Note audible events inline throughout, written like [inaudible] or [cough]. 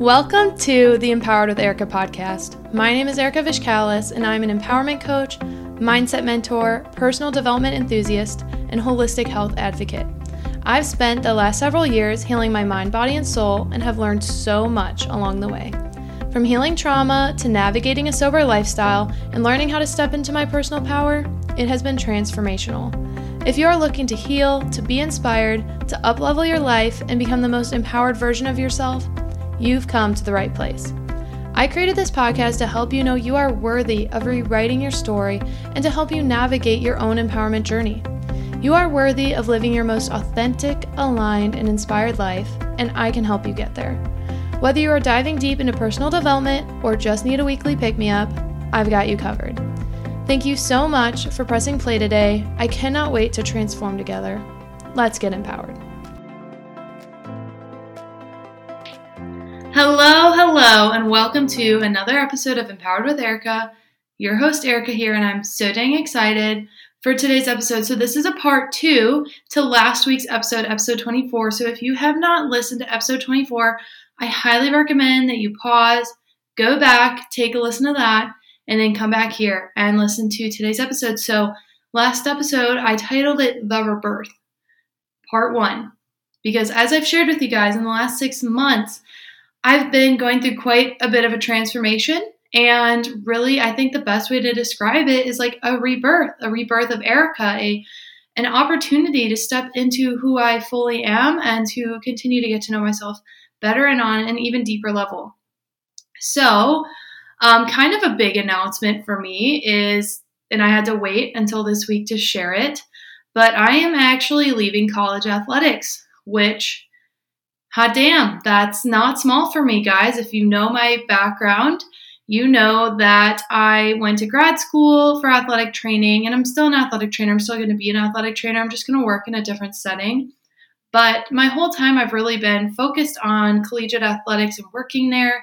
Welcome to the Empowered with Erika podcast. My name is Erika Vishkalis, and I'm an empowerment coach, mindset mentor, personal development enthusiast, and holistic health advocate. I've spent the last several years healing my mind, body, and soul, and have learned so much along the way. From healing trauma to navigating a sober lifestyle and learning how to step into my personal power, it has been transformational. If you are looking to heal, to be inspired, to uplevel your life, and become the most empowered version of yourself, you've come to the right place. I created this podcast to help you know you are worthy of rewriting your story and to help you navigate your own empowerment journey. You are worthy of living your most authentic, aligned, and inspired life, and I can help you get there. Whether you are diving deep into personal development or just need a weekly pick me up, I've got you covered. Thank you so much for pressing play today. I cannot wait to transform together. Let's get empowered. Hello, hello, and welcome to another episode of Empowered with Erika. Your host, Erika, here, and I'm so dang excited for today's episode. So, this is a part two to last week's episode, episode 24. So, if you have not listened to episode 24, I highly recommend that you pause, go back, take a listen to that, and then come back here and listen to today's episode. So, last episode, I titled it The Rebirth, part one, because as I've shared with you guys in the last six months, I've been going through quite a bit of a transformation. And really, I think the best way to describe it is like a rebirth, a rebirth of Erika, a an opportunity to step into who I fully am and to continue to get to know myself better and on an even deeper level. So, um, kind of a big announcement for me is, and I had to wait until this week to share it, but I am actually leaving college athletics, which hot damn, that's not small for me, guys. If you know my background, you know that I went to grad school for athletic training, and I'm still an athletic trainer. I'm still going to be an athletic trainer. I'm just going to work in a different setting. But my whole time, I've really been focused on collegiate athletics and working there.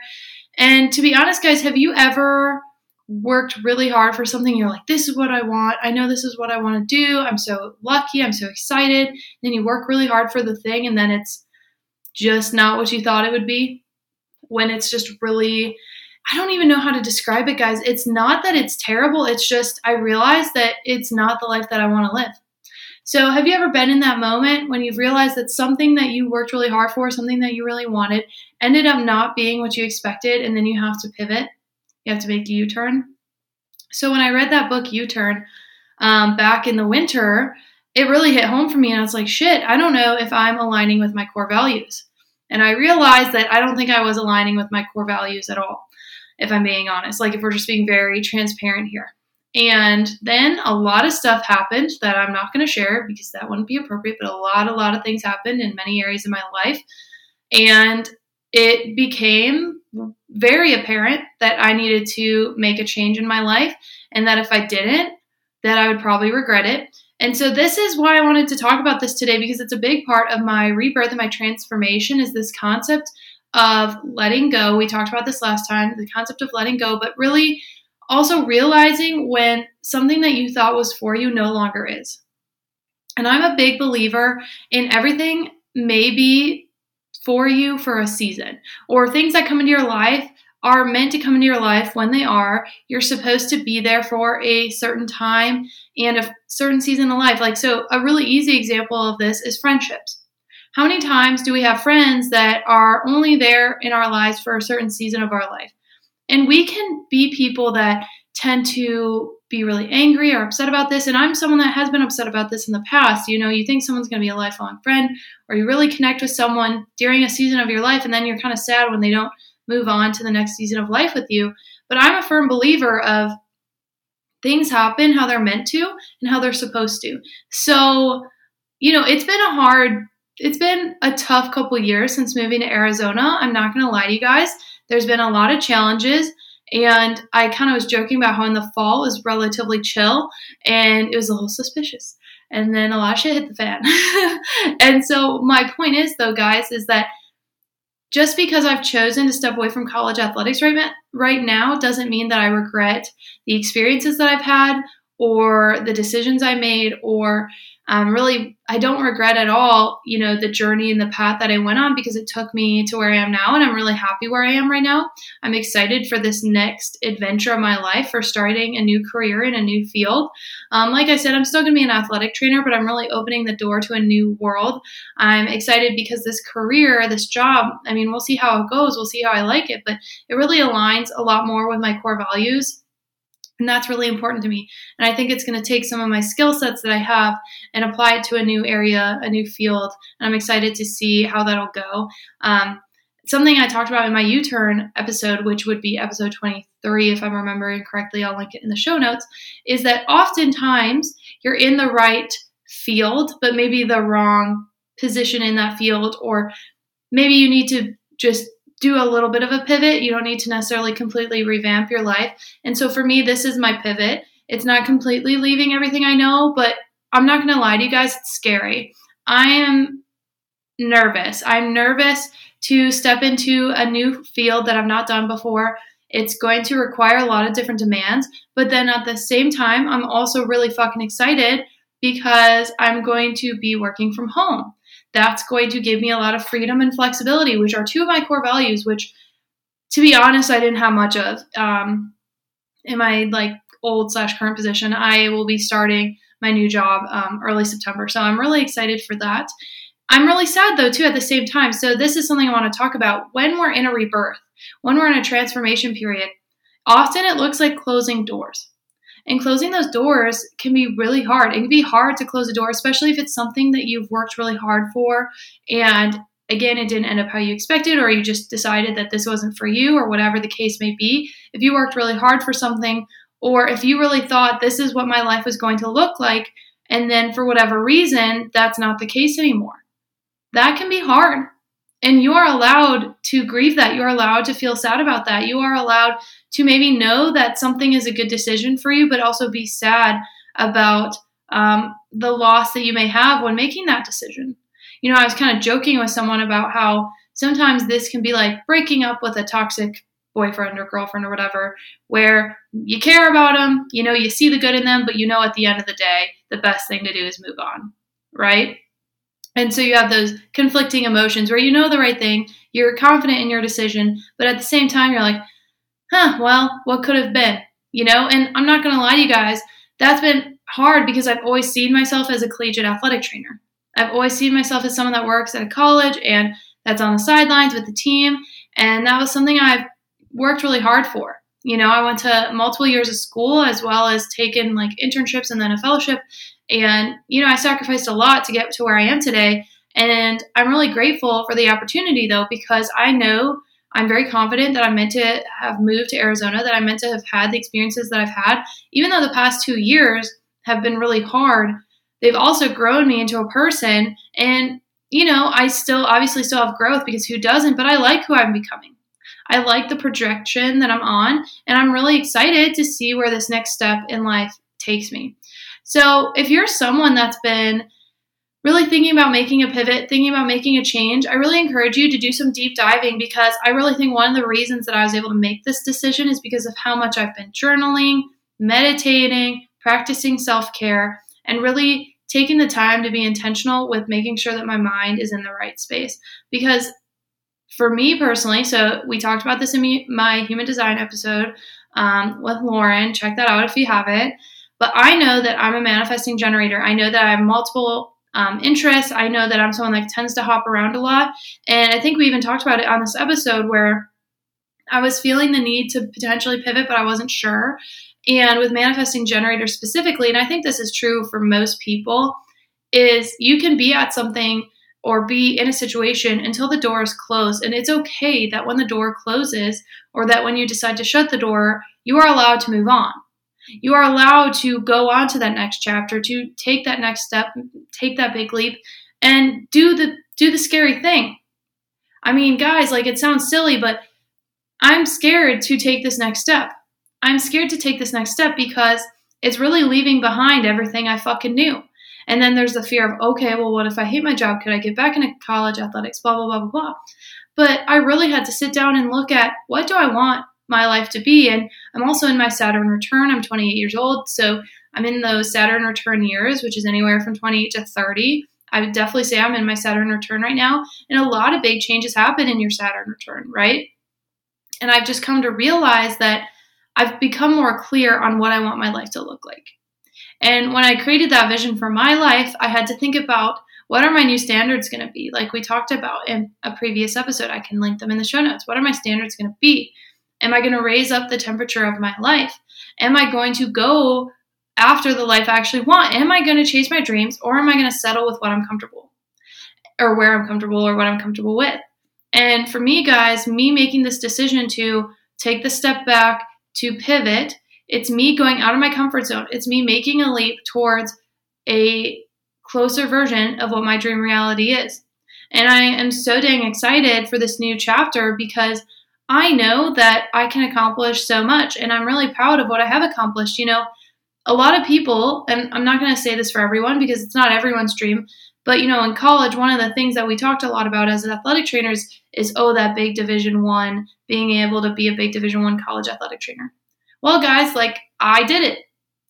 And to be honest, guys, have you ever worked really hard for something? You're like, this is what I want. I know this is what I want to do. I'm so lucky. I'm so excited. Then you work really hard for the thing, and then it's just not what you thought it would be when it's just really I don't even know how to describe it, guys. It's not that it's terrible. It's just I realize that it's not the life that I want to live. So, have you ever been in that moment when you've realized that something that you worked really hard for, something that you really wanted, ended up not being what you expected, and then you have to pivot? You have to make a U turn. So, when I read that book, U Turn, um, back in the winter, it really hit home for me. And I was like, shit, I don't know if I'm aligning with my core values. And I realized that I don't think I was aligning with my core values at all, if I'm being honest. Like, if we're just being very transparent here. And then a lot of stuff happened that I'm not going to share because that wouldn't be appropriate, but a lot, a lot of things happened in many areas of my life. And it became very apparent that I needed to make a change in my life and that if I didn't, that I would probably regret it. And so this is why I wanted to talk about this today because it's a big part of my rebirth and my transformation is this concept of letting go. We talked about this last time, the concept of letting go, but really also realizing when something that you thought was for you no longer is. And I'm a big believer in everything may be for you for a season or things that come into your life are meant to come into your life when they are. You're supposed to be there for a certain time and a certain season of life. Like, so a really easy example of this is friendships. How many times do we have friends that are only there in our lives for a certain season of our life? And we can be people that tend to be really angry or upset about this. And I'm someone that has been upset about this in the past. You know, you think someone's going to be a lifelong friend, or you really connect with someone during a season of your life, and then you're kind of sad when they don't move on to the next season of life with you. But I'm a firm believer of things happen how they're meant to and how they're supposed to. So, you know, it's been a hard, it's been a tough couple years since moving to Arizona. I'm not going to lie to you guys. There's been a lot of challenges. And I kind of was joking about how in the fall was relatively chill and it was a little suspicious. And then a hit the fan. [laughs] and so my point is though, guys, is that just because I've chosen to step away from college athletics right, right now doesn't mean that I regret the experiences that I've had or the decisions I made or um, really I don't regret at all, you know, the journey and the path that I went on because it took me to where I am now, and I'm really happy where I am right now. I'm excited for this next adventure of my life for starting a new career in a new field. Um, like I said, I'm still going to be an athletic trainer, but I'm really opening the door to a new world. I'm excited because this career, this job, I mean, we'll see how it goes, we'll see how I like it, but it really aligns a lot more with my core values and that's really important to me. And I think it's going to take some of my skill sets that I have and apply it to a new area, a new field. And I'm excited to see how that'll go. Um, something I talked about in my U turn episode, which would be episode 23, if I'm remembering correctly, I'll link it in the show notes, is that oftentimes you're in the right field, but maybe the wrong position in that field, or maybe you need to just do a little bit of a pivot. You don't need to necessarily completely revamp your life. And so for me, this is my pivot. It's not completely leaving everything I know, but I'm not going to lie to you guys, it's scary. I am nervous. I'm nervous to step into a new field that I've not done before. It's going to require a lot of different demands, but then at the same time, I'm also really fucking excited because I'm going to be working from home that's going to give me a lot of freedom and flexibility, which are two of my core values, which to be honest, I didn't have much of. Um, in my like old slash current position, I will be starting my new job um, early September. So I'm really excited for that. I'm really sad though, too, at the same time. So this is something I want to talk about. When we're in a rebirth, when we're in a transformation period, often it looks like closing doors. And closing those doors can be really hard. It can be hard to close a door, especially if it's something that you've worked really hard for. And again, it didn't end up how you expected, or you just decided that this wasn't for you, or whatever the case may be. If you worked really hard for something, or if you really thought this is what my life was going to look like, and then for whatever reason, that's not the case anymore. That can be hard. And you are allowed to grieve that. You're allowed to feel sad about that. You are allowed to maybe know that something is a good decision for you, but also be sad about um, the loss that you may have when making that decision. You know, I was kind of joking with someone about how sometimes this can be like breaking up with a toxic boyfriend or girlfriend or whatever, where you care about them, you know, you see the good in them, but you know at the end of the day, the best thing to do is move on, right? And so you have those conflicting emotions where you know the right thing, you're confident in your decision, but at the same time, you're like, huh, well, what could have been? You know, and I'm not going to lie to you guys, that's been hard because I've always seen myself as a collegiate athletic trainer. I've always seen myself as someone that works at a college and that's on the sidelines with the team. And that was something I've worked really hard for. You know, I went to multiple years of school as well as taken like internships and then a fellowship. And, you know, I sacrificed a lot to get to where I am today. And I'm really grateful for the opportunity though, because I know I'm very confident that I'm meant to have moved to Arizona, that I'm meant to have had the experiences that I've had. Even though the past two years have been really hard, they've also grown me into a person. And, you know, I still obviously still have growth because who doesn't? But I like who I'm becoming. I like the projection that I'm on, and I'm really excited to see where this next step in life takes me. So, if you're someone that's been really thinking about making a pivot, thinking about making a change, I really encourage you to do some deep diving because I really think one of the reasons that I was able to make this decision is because of how much I've been journaling, meditating, practicing self care, and really taking the time to be intentional with making sure that my mind is in the right space. Because for me personally, so we talked about this in my human design episode um, with Lauren. Check that out if you have it. But I know that I'm a manifesting generator. I know that I have multiple um, interests. I know that I'm someone that tends to hop around a lot. And I think we even talked about it on this episode where I was feeling the need to potentially pivot, but I wasn't sure. And with manifesting generators specifically, and I think this is true for most people, is you can be at something or be in a situation until the door is closed. And it's okay that when the door closes or that when you decide to shut the door, you are allowed to move on you are allowed to go on to that next chapter to take that next step take that big leap and do the do the scary thing. I mean guys like it sounds silly but i'm scared to take this next step. I'm scared to take this next step because it's really leaving behind everything i fucking knew. And then there's the fear of okay well what if i hate my job? Could i get back into college athletics blah blah blah blah blah. But i really had to sit down and look at what do i want my life to be. And I'm also in my Saturn return. I'm 28 years old. So I'm in those Saturn return years, which is anywhere from 28 to 30. I would definitely say I'm in my Saturn return right now. And a lot of big changes happen in your Saturn return, right? And I've just come to realize that I've become more clear on what I want my life to look like. And when I created that vision for my life, I had to think about what are my new standards going to be? Like we talked about in a previous episode, I can link them in the show notes. What are my standards going to be? Am I going to raise up the temperature of my life? Am I going to go after the life I actually want? Am I going to chase my dreams or am I going to settle with what I'm comfortable or where I'm comfortable or what I'm comfortable with? And for me, guys, me making this decision to take the step back, to pivot, it's me going out of my comfort zone. It's me making a leap towards a closer version of what my dream reality is. And I am so dang excited for this new chapter because I know that I can accomplish so much and I'm really proud of what I have accomplished. You know, a lot of people, and I'm not going to say this for everyone because it's not everyone's dream, but you know, in college, one of the things that we talked a lot about as athletic trainers is oh, that big Division One, being able to be a big Division One college athletic trainer. Well, guys, like I did it.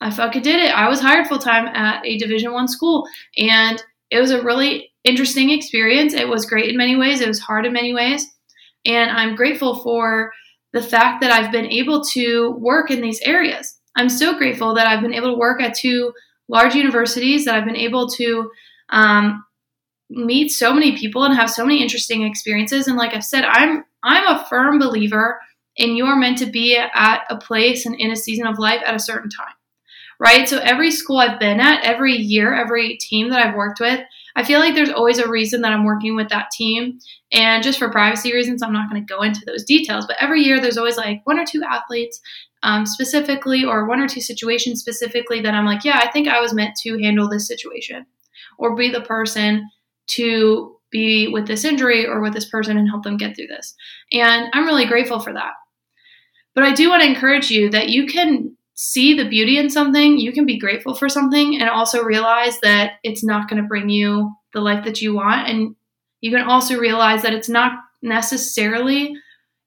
I fucking did it. I was hired full time at a Division One school, and it was a really interesting experience. It was great in many ways. It was hard in many ways, and I'm grateful for the fact that I've been able to work in these areas. I'm so grateful that I've been able to work at two large universities, that I've been able to um, meet so many people and have so many interesting experiences. And like I've said, I'm I'm a firm believer in you are meant to be at a place and in a season of life at a certain time. Right? So every school I've been at, every year, every team that I've worked with, I feel like there's always a reason that I'm working with that team. And just for privacy reasons, I'm not going to go into those details. But every year, there's always like one or two athletes um, specifically, or one or two situations specifically that I'm like, yeah, I think I was meant to handle this situation or be the person to be with this injury or with this person and help them get through this. And I'm really grateful for that. But I do want to encourage you that you can see the beauty in something, you can be grateful for something, and also realize that it's not going to bring you the life that you want. And you can also realize that it's not necessarily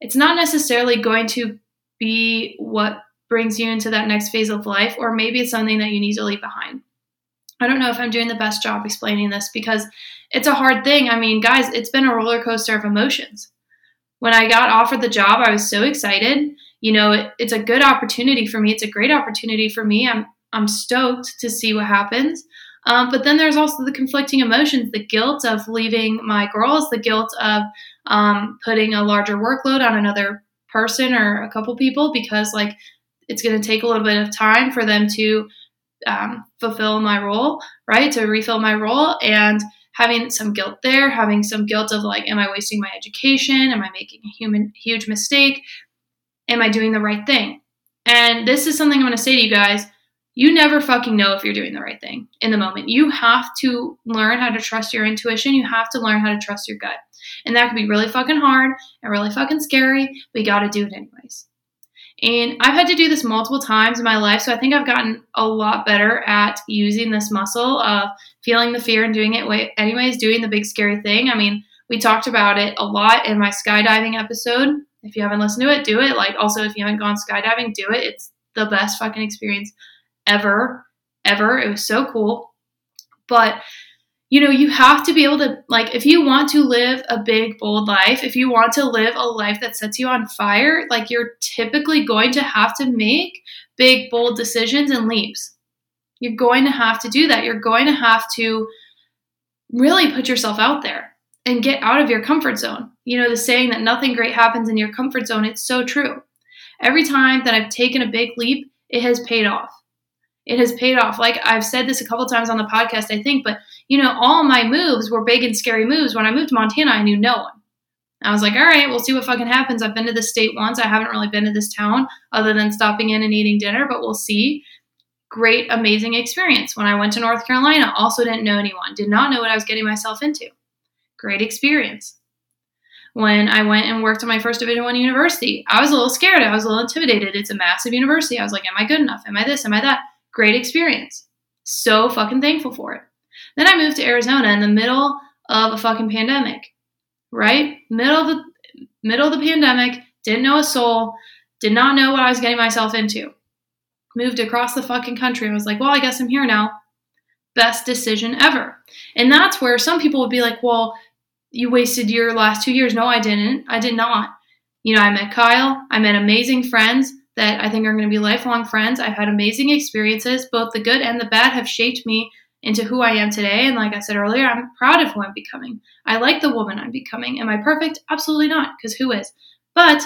it's not necessarily going to be what brings you into that next phase of life or maybe it's something that you need to leave behind I don't know if I'm doing the best job explaining this because it's a hard thing. I mean, guys, it's been a roller coaster of emotions. When I got offered the job, I was so excited. You know, it, it's a good opportunity for me. It's a great opportunity for me. I'm I'm stoked to see what happens. Um, but then there's also the conflicting emotions, the guilt of leaving my girls, the guilt of um, putting a larger workload on another person or a couple people because like it's going to take a little bit of time for them to um, fulfill my role, right? To refill my role and having some guilt there, having some guilt of like, am I wasting my education? Am I making a human huge mistake? Am I doing the right thing? And this is something I'm going to say to you guys. You never fucking know if you're doing the right thing in the moment. You have to learn how to trust your intuition. You have to learn how to trust your gut. And that can be really fucking hard and really fucking scary, but you got to do it anyways. And I've had to do this multiple times in my life. So I think I've gotten a lot better at using this muscle of feeling the fear and doing it anyways, doing the big scary thing. I mean, we talked about it a lot in my skydiving episode. If you haven't listened to it, do it. Like, also, if you haven't gone skydiving, do it. It's the best fucking experience ever, ever. It was so cool. But you know, you have to be able to, like, if you want to live a big, bold life, if you want to live a life that sets you on fire, like, you're typically going to have to make big, bold decisions and leaps. You're going to have to do that. You're going to have to really put yourself out there and get out of your comfort zone. You know, the saying that nothing great happens in your comfort zone, it's so true. Every time that I've taken a big leap, it has paid off it has paid off. Like I've said this a couple times on the podcast, I think, but you know, all my moves were big and scary moves. When I moved to Montana, I knew no one. I was like, all right, we'll see what fucking happens. I've been to this state once. I haven't really been to this town other than stopping in and eating dinner, but we'll see. Great, amazing experience. When I went to North Carolina, also didn't know anyone, did not know what I was getting myself into. Great experience. When I went and worked at my first Division One university, I was a little scared. I was a little intimidated. It's a massive university. I was like, am I good enough? Am I this? Am I that? Great experience. So fucking thankful for it. Then I moved to Arizona in the middle of a fucking pandemic, right? Middle of the middle of the pandemic, didn't know a soul, did not know what I was getting myself into. moved across the fucking country. I was like, well, I guess I'm here now. Best decision ever. And that's where some people would be like, well, you wasted your last two years. No, I didn't. I did not. You know, I met Kyle. I met amazing friends that I think are going to be lifelong friends. I've had amazing experiences. Both the good and the bad have shaped me into who I am today. And like I said earlier, I'm proud of who I'm becoming. I like the woman I'm becoming. Am I perfect? Absolutely not, because who is? But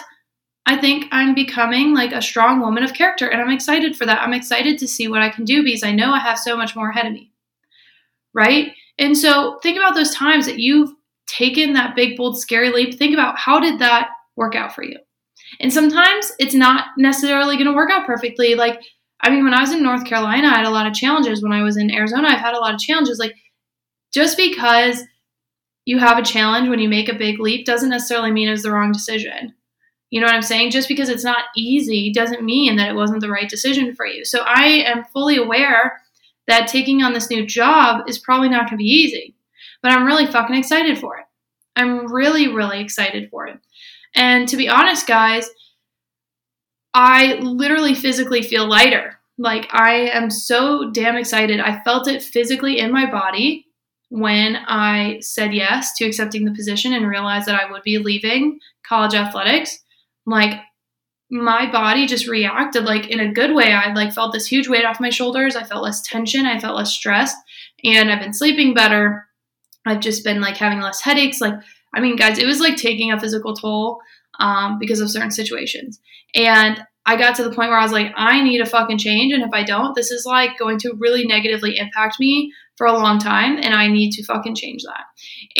I think I'm becoming like a strong woman of character, and I'm excited for that. I'm excited to see what I can do because I know I have so much more ahead of me. Right? And so think about those times that you've taken that big, bold, scary leap. Think about how did that work out for you? And sometimes it's not necessarily going to work out perfectly. Like, I mean, when I was in North Carolina, I had a lot of challenges. When I was in Arizona, I've had a lot of challenges. Like, just because you have a challenge when you make a big leap doesn't necessarily mean it's the wrong decision. You know what I'm saying? Just because it's not easy doesn't mean that it wasn't the right decision for you. So I am fully aware that taking on this new job is probably not going to be easy, but I'm really fucking excited for it. I'm really, really excited for it. And to be honest, guys, I literally physically feel lighter. Like I am so damn excited. I felt it physically in my body when I said yes to accepting the position and realized that I would be leaving college athletics. Like my body just reacted like in a good way. I like felt this huge weight off my shoulders. I felt less tension. I felt less stressed, and I've been sleeping better. I've just been like having less headaches. Like I mean, guys, it was like taking a physical toll um, because of certain situations. And I got to the point where I was like, I need a fucking change. And if I don't, this is like going to really negatively impact me for a long time. And I need to fucking change that.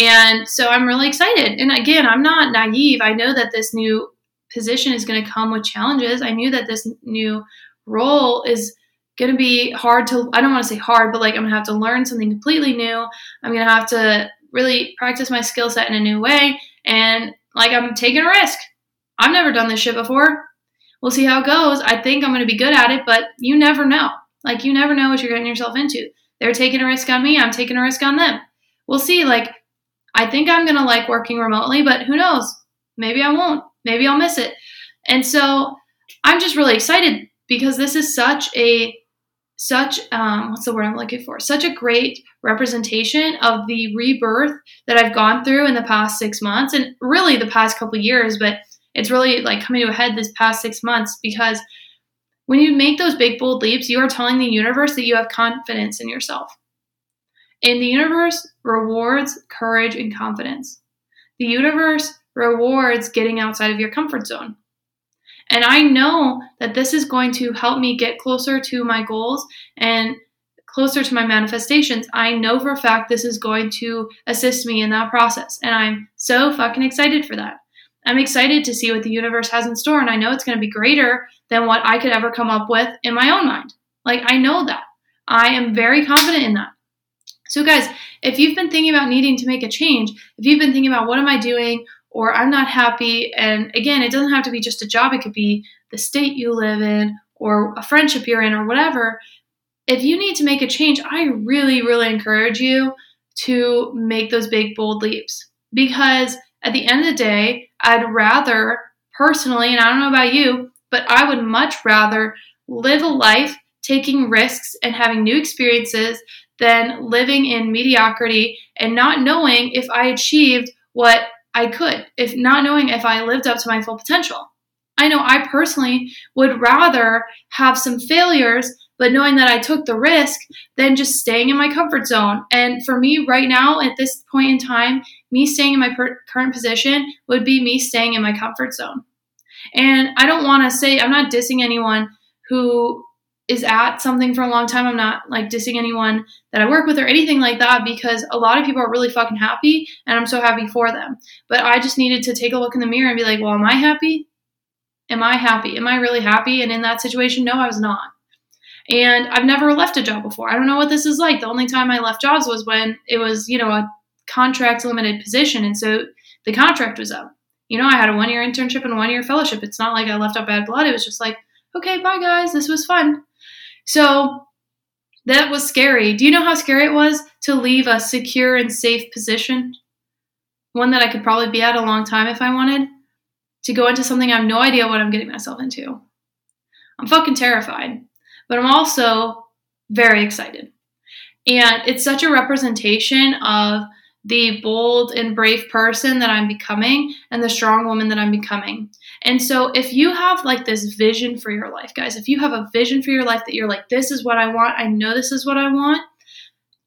And so I'm really excited. And again, I'm not naive. I know that this new position is going to come with challenges. I knew that this new role is going to be hard to, I don't want to say hard, but like I'm going to have to learn something completely new. I'm going to have to really practice my skill set in a new way. And like I'm taking a risk. I've never done this shit before. We'll see how it goes. I think I'm going to be good at it, but you never know. Like you never know what you're getting yourself into. They're taking a risk on me. I'm taking a risk on them. We'll see. Like I think I'm going to like working remotely, but who knows? Maybe I won't. Maybe I'll miss it. And so I'm just really excited because this is such a such um, what's the word I'm looking for? Such a great representation of the rebirth that I've gone through in the past six months and really the past couple years, but it's really like coming to a head this past six months because when you make those big bold leaps, you are telling the universe that you have confidence in yourself. And the universe rewards courage and confidence. The universe rewards getting outside of your comfort zone. And I know that this is going to help me get closer to my goals and closer to my manifestations. I know for a fact this is going to assist me in that process. And I'm so fucking excited for that. I'm excited to see what the universe has in store. And I know it's going to be greater than what I could ever come up with in my own mind. Like, I know that. I am very confident in that. So, guys, if you've been thinking about needing to make a change, if you've been thinking about what am I doing? Or I'm not happy. And again, it doesn't have to be just a job, it could be the state you live in or a friendship you're in or whatever. If you need to make a change, I really, really encourage you to make those big, bold leaps because at the end of the day, I'd rather personally, and I don't know about you, but I would much rather live a life taking risks and having new experiences than living in mediocrity and not knowing if I achieved what I could, if not knowing if I lived up to my full potential. I know I personally would rather have some failures, but knowing that I took the risk than just staying in my comfort zone. And for me, right now, at this point in time, me staying in my per- current position would be me staying in my comfort zone. And I don't want to say, I'm not dissing anyone who is at something for a long time. I'm not like dissing anyone that I work with or anything like that because a lot of people are really fucking happy and I'm so happy for them. But I just needed to take a look in the mirror and be like, well, am I happy? Am I happy? Am I really happy? And in that situation, no, I was not. And I've never left a job before. I don't know what this is like. The only time I left jobs was when it was, you know, a contract limited position. And so the contract was up. You know, I had a one year internship and one year fellowship. It's not like I left out bad blood. It was just like, okay, bye guys. This was fun. So that was scary. Do you know how scary it was to leave a secure and safe position? One that I could probably be at a long time if I wanted, to go into something I have no idea what I'm getting myself into. I'm fucking terrified. but I'm also very excited. And it's such a representation of the bold and brave person that I'm becoming and the strong woman that I'm becoming. And so, if you have like this vision for your life, guys, if you have a vision for your life that you're like, this is what I want, I know this is what I want,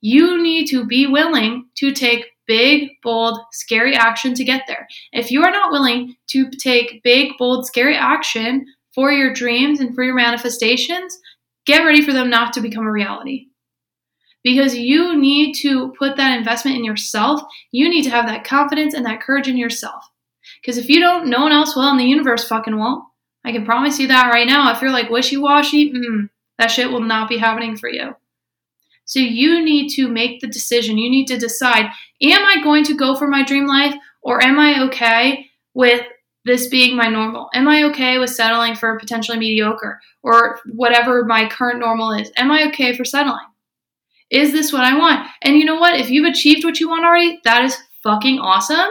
you need to be willing to take big, bold, scary action to get there. If you are not willing to take big, bold, scary action for your dreams and for your manifestations, get ready for them not to become a reality because you need to put that investment in yourself. You need to have that confidence and that courage in yourself. Because if you don't, no one else will, and the universe fucking won't. I can promise you that right now. If you're like wishy washy, that shit will not be happening for you. So you need to make the decision. You need to decide am I going to go for my dream life or am I okay with this being my normal? Am I okay with settling for potentially mediocre or whatever my current normal is? Am I okay for settling? Is this what I want? And you know what? If you've achieved what you want already, that is fucking awesome.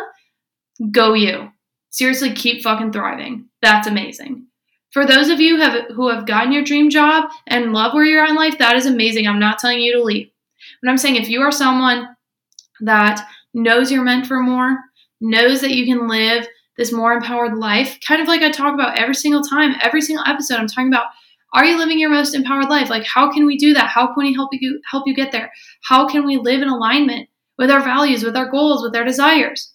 Go you. Seriously, keep fucking thriving. That's amazing. For those of you have, who have gotten your dream job and love where you're at in life, that is amazing. I'm not telling you to leave. But I'm saying if you are someone that knows you're meant for more, knows that you can live this more empowered life, kind of like I talk about every single time, every single episode, I'm talking about are you living your most empowered life? Like how can we do that? How can we help you help you get there? How can we live in alignment with our values, with our goals, with our desires?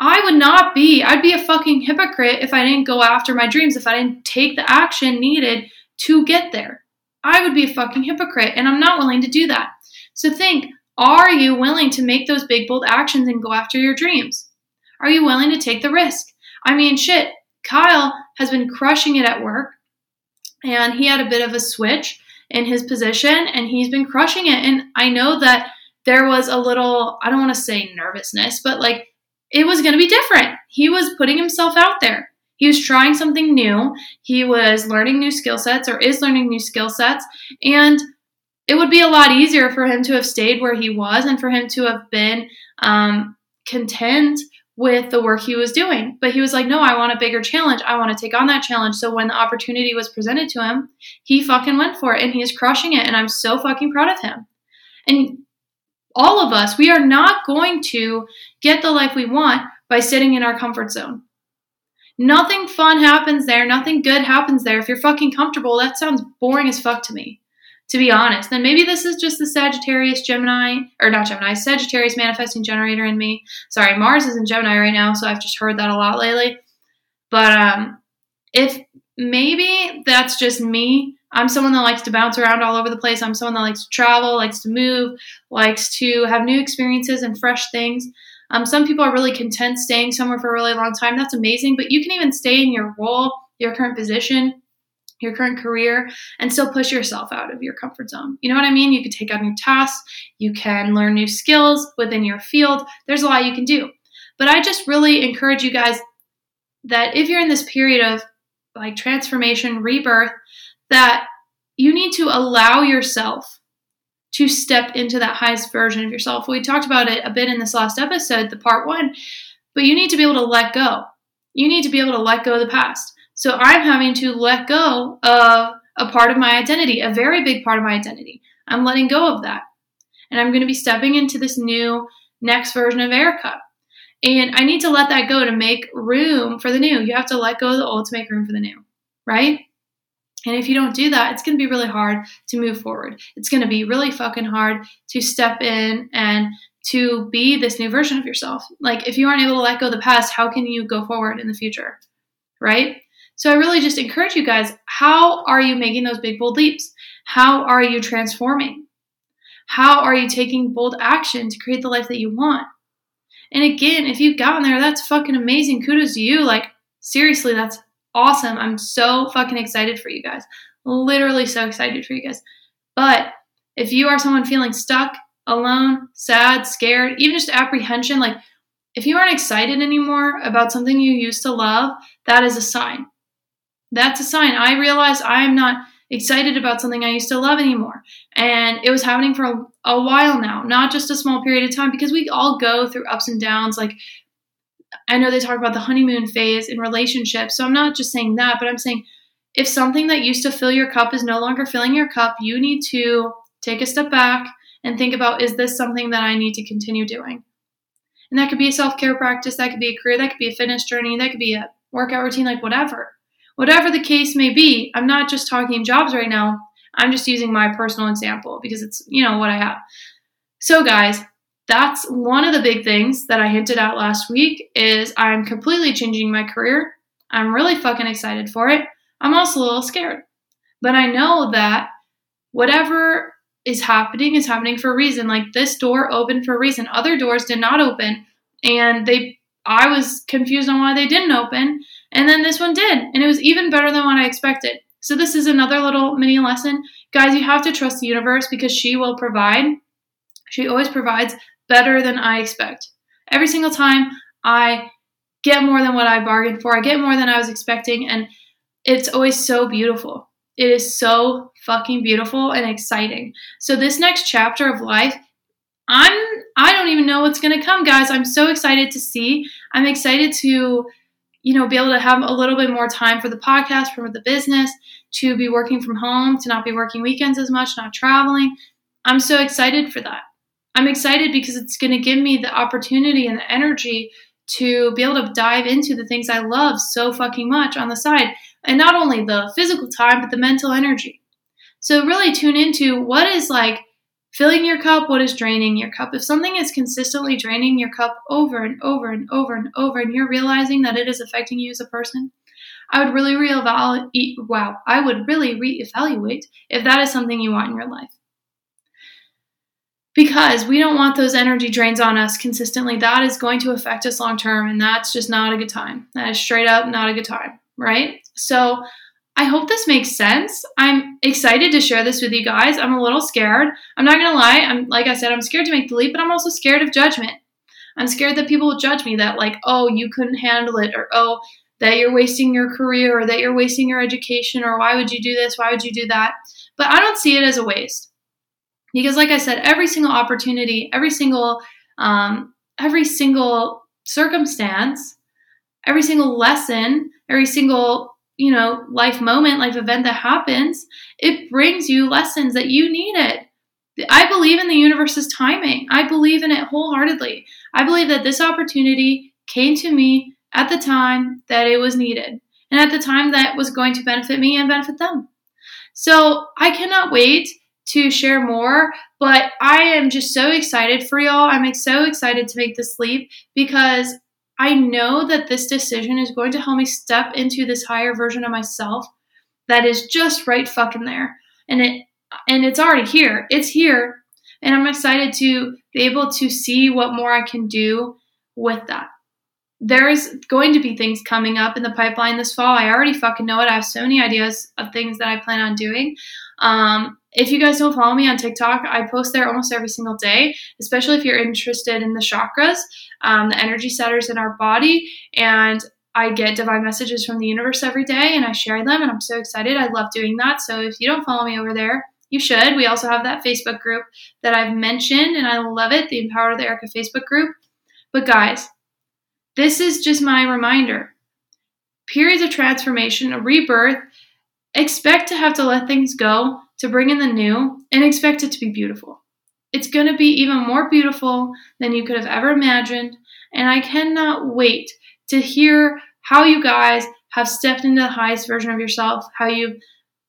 I would not be, I'd be a fucking hypocrite if I didn't go after my dreams, if I didn't take the action needed to get there. I would be a fucking hypocrite, and I'm not willing to do that. So think are you willing to make those big, bold actions and go after your dreams? Are you willing to take the risk? I mean, shit, Kyle has been crushing it at work and he had a bit of a switch in his position and he's been crushing it. And I know that there was a little, I don't want to say nervousness, but like it was going to be different. He was putting himself out there. He was trying something new. He was learning new skill sets or is learning new skill sets. And it would be a lot easier for him to have stayed where he was and for him to have been um, content with the work he was doing. But he was like, no, I want a bigger challenge. I want to take on that challenge. So when the opportunity was presented to him, he fucking went for it and he is crushing it. And I'm so fucking proud of him. And all of us, we are not going to get the life we want by sitting in our comfort zone. Nothing fun happens there. Nothing good happens there. If you're fucking comfortable, that sounds boring as fuck to me to be honest. Then maybe this is just the Sagittarius Gemini, or not Gemini, Sagittarius manifesting generator in me. Sorry, Mars is in Gemini right now, so I've just heard that a lot lately. But um, if maybe that's just me, I'm someone that likes to bounce around all over the place. I'm someone that likes to travel, likes to move, likes to have new experiences and fresh things. Um, some people are really content staying somewhere for a really long time. That's amazing, but you can even stay in your role, your current position, your current career and still push yourself out of your comfort zone. You know what I mean? You could take on new tasks, you can learn new skills within your field. There's a lot you can do. But I just really encourage you guys that if you're in this period of like transformation, rebirth, that you need to allow yourself to step into that highest version of yourself. We talked about it a bit in this last episode, the part one, but you need to be able to let go. You need to be able to let go of the past. So I'm having to let go of a part of my identity, a very big part of my identity. I'm letting go of that. And I'm going to be stepping into this new next version of Erika. And I need to let that go to make room for the new. You have to let go of the old to make room for the new, right? And if you don't do that, it's going to be really hard to move forward. It's going to be really fucking hard to step in and to be this new version of yourself. Like, if you aren't able to let go of the past, how can you go forward in the future, right? So I really just encourage you guys how are you making those big, bold leaps? How are you transforming? How are you taking bold action to create the life that you want? And again, if you've gotten there, that's fucking amazing. Kudos to you. Like, seriously, that's awesome. I'm so fucking excited for you guys. Literally so excited for you guys. But if you are someone feeling stuck, alone, sad, scared, even just apprehension, like if you aren't excited anymore about something you used to love, that is a sign. That's a sign. I realized I am not excited about something I used to love anymore. And it was happening for a, a, while now, not just a small period of time, because we all go through ups and downs. Like, I know they talk about the honeymoon phase in relationships. So I'm not just saying that, but I'm saying if something that used to fill your cup is no longer filling your cup, you need to take a step back and think about is this something that I need to continue doing? And that could be a self care practice, that could be a career, that could be a fitness journey, that could be a workout routine, like whatever. Whatever the case may be, I'm not just talking jobs right now. I'm just using my personal example because it's, you know, what I have. So, guys, that's one of the big things that I hinted at last week is I'm completely changing my career. I'm really fucking excited for it. I'm also a little scared. But I know that whatever is happening is happening for a reason. Like this door opened for a reason. Other doors did not open and they I was confused on why they didn't open and then this one did and it was even better than what I expected. So this is another little mini lesson. Guys, you have to trust the universe because she will provide. She always provides better than I expect. Every single time I get more than what I bargained for, I get more than I was expecting and it's always so beautiful. It is so fucking beautiful and exciting. So this next chapter of life, I'm I don't even know what's going to come, guys. I'm so excited to see. I'm excited to you know, be able to have a little bit more time for the podcast, for the business, to be working from home, to not be working weekends as much, not traveling. I'm so excited for that. I'm excited because it's going to give me the opportunity and the energy to be able to dive into the things I love so fucking much on the side. And not only the physical time, but the mental energy. So, really tune into what is like filling your cup, what is draining your cup. If something is consistently draining your cup over and over and over and over, and you're realizing that it is affecting you as a person, I would really reevaluate. Wow, I would really reevaluate if that is something you want in your life. Because we don't want those energy drains on us consistently. That is going to affect us long term, and that's just not a good time. That is straight up not a good time, right? So, I hope this makes sense. I'm excited to share this with you guys. I'm a little scared. I'm not to lie. I'm like I said I'm scared to make the leap, but I'm also scared of judgment. I'm scared that people will judge me that like, "Oh, you couldn't handle it," or "Oh, that you're wasting your career or that you're wasting your education or why would you do this? Why would you do that?" But I don't see it as a waste. Because like I said, every single opportunity, every single um, every single circumstance, every single lesson, every single you know, life moment, life event that happens, it brings you lessons that you needed. I believe in the universe's timing. I believe in it wholeheartedly. I believe that this opportunity came to me at the time that it was needed and at the time that was going to benefit me and benefit them. So I cannot wait to share more, but I am just so excited for y'all. I'm so excited to make this leap because I know that this decision is going to help me step into this higher version of myself that is just right fucking there. And it and it's already here. It's here. And I'm excited to be able to see what more I can do with that. There's going to be things coming up in the pipeline this fall. I already fucking know it. I have so many ideas of things that I plan on doing. Um, if you guys don't follow me on TikTok, I post there almost every single day, especially if you're interested in the chakras, um, the energy centers in our body. And I get divine messages from the universe every day and I share them, and I'm so excited. I love doing that. So if you don't follow me over there, you should. We also have that Facebook group that I've mentioned, and I love it the Empower the Erika Facebook group. But guys, this is just my reminder periods of transformation, a rebirth, expect to have to let things go to bring in the new and expect it to be beautiful. It's going to be even more beautiful than you could have ever imagined. And I cannot wait to hear how you guys have stepped into the highest version of yourself, how you've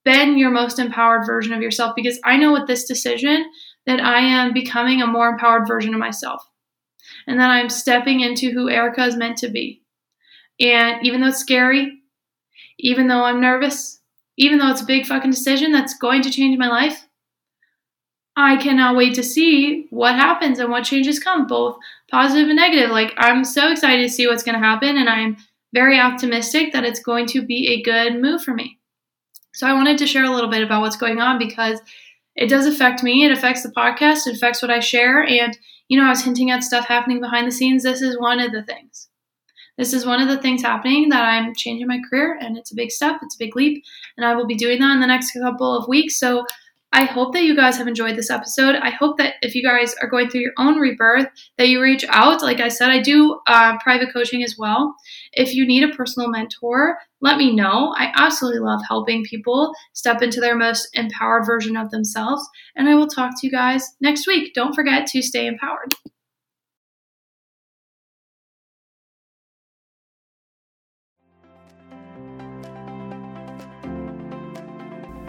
been your most empowered version of yourself, because I know with this decision that I am becoming a more empowered version of myself and that I'm stepping into who Erika is meant to be. And even though it's scary, even though I'm nervous, even though it's a big fucking decision that's going to change my life, I cannot wait to see what happens and what changes come, both positive and negative. Like, I'm so excited to see what's going to happen, and I'm very optimistic that it's going to be a good move for me. So, I wanted to share a little bit about what's going on because it does affect me. It affects the podcast, it affects what I share. And, you know, I was hinting at stuff happening behind the scenes. This is one of the things. This is one of the things happening that I'm changing my career, and it's a big step, it's a big leap, and I will be doing that in the next couple of weeks. So I hope that you guys have enjoyed this episode. I hope that if you guys are going through your own rebirth, that you reach out. Like I said, I do uh, private coaching as well. If you need a personal mentor, let me know. I absolutely love helping people step into their most empowered version of themselves. And I will talk to you guys next week. Don't forget to stay empowered.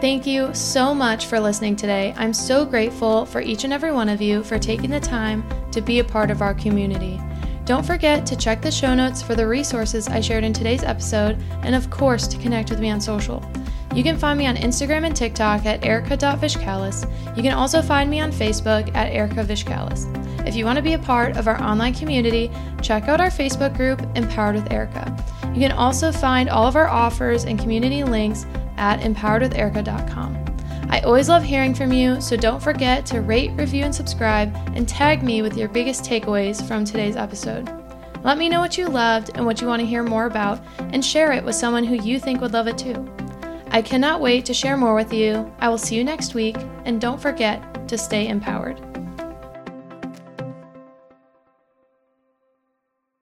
Thank you so much for listening today. I'm so grateful for each and every one of you for taking the time to be a part of our community. Don't forget to check the show notes for the resources I shared in today's episode, and of course, to connect with me on social. You can find me on Instagram and TikTok at erika.vishkalis. You can also find me on Facebook at Erika Vishkalis. If you want to be a part of our online community, check out our Facebook group, Empowered with Erika. You can also find all of our offers and community links at empoweredwitherika.com. I always love hearing from you, so don't forget to rate, review, and subscribe, and tag me with your biggest takeaways from today's episode. Let me know what you loved and what you want to hear more about, and share it with someone who you think would love it too. I cannot wait to share more with you. I will see you next week, and don't forget to stay empowered.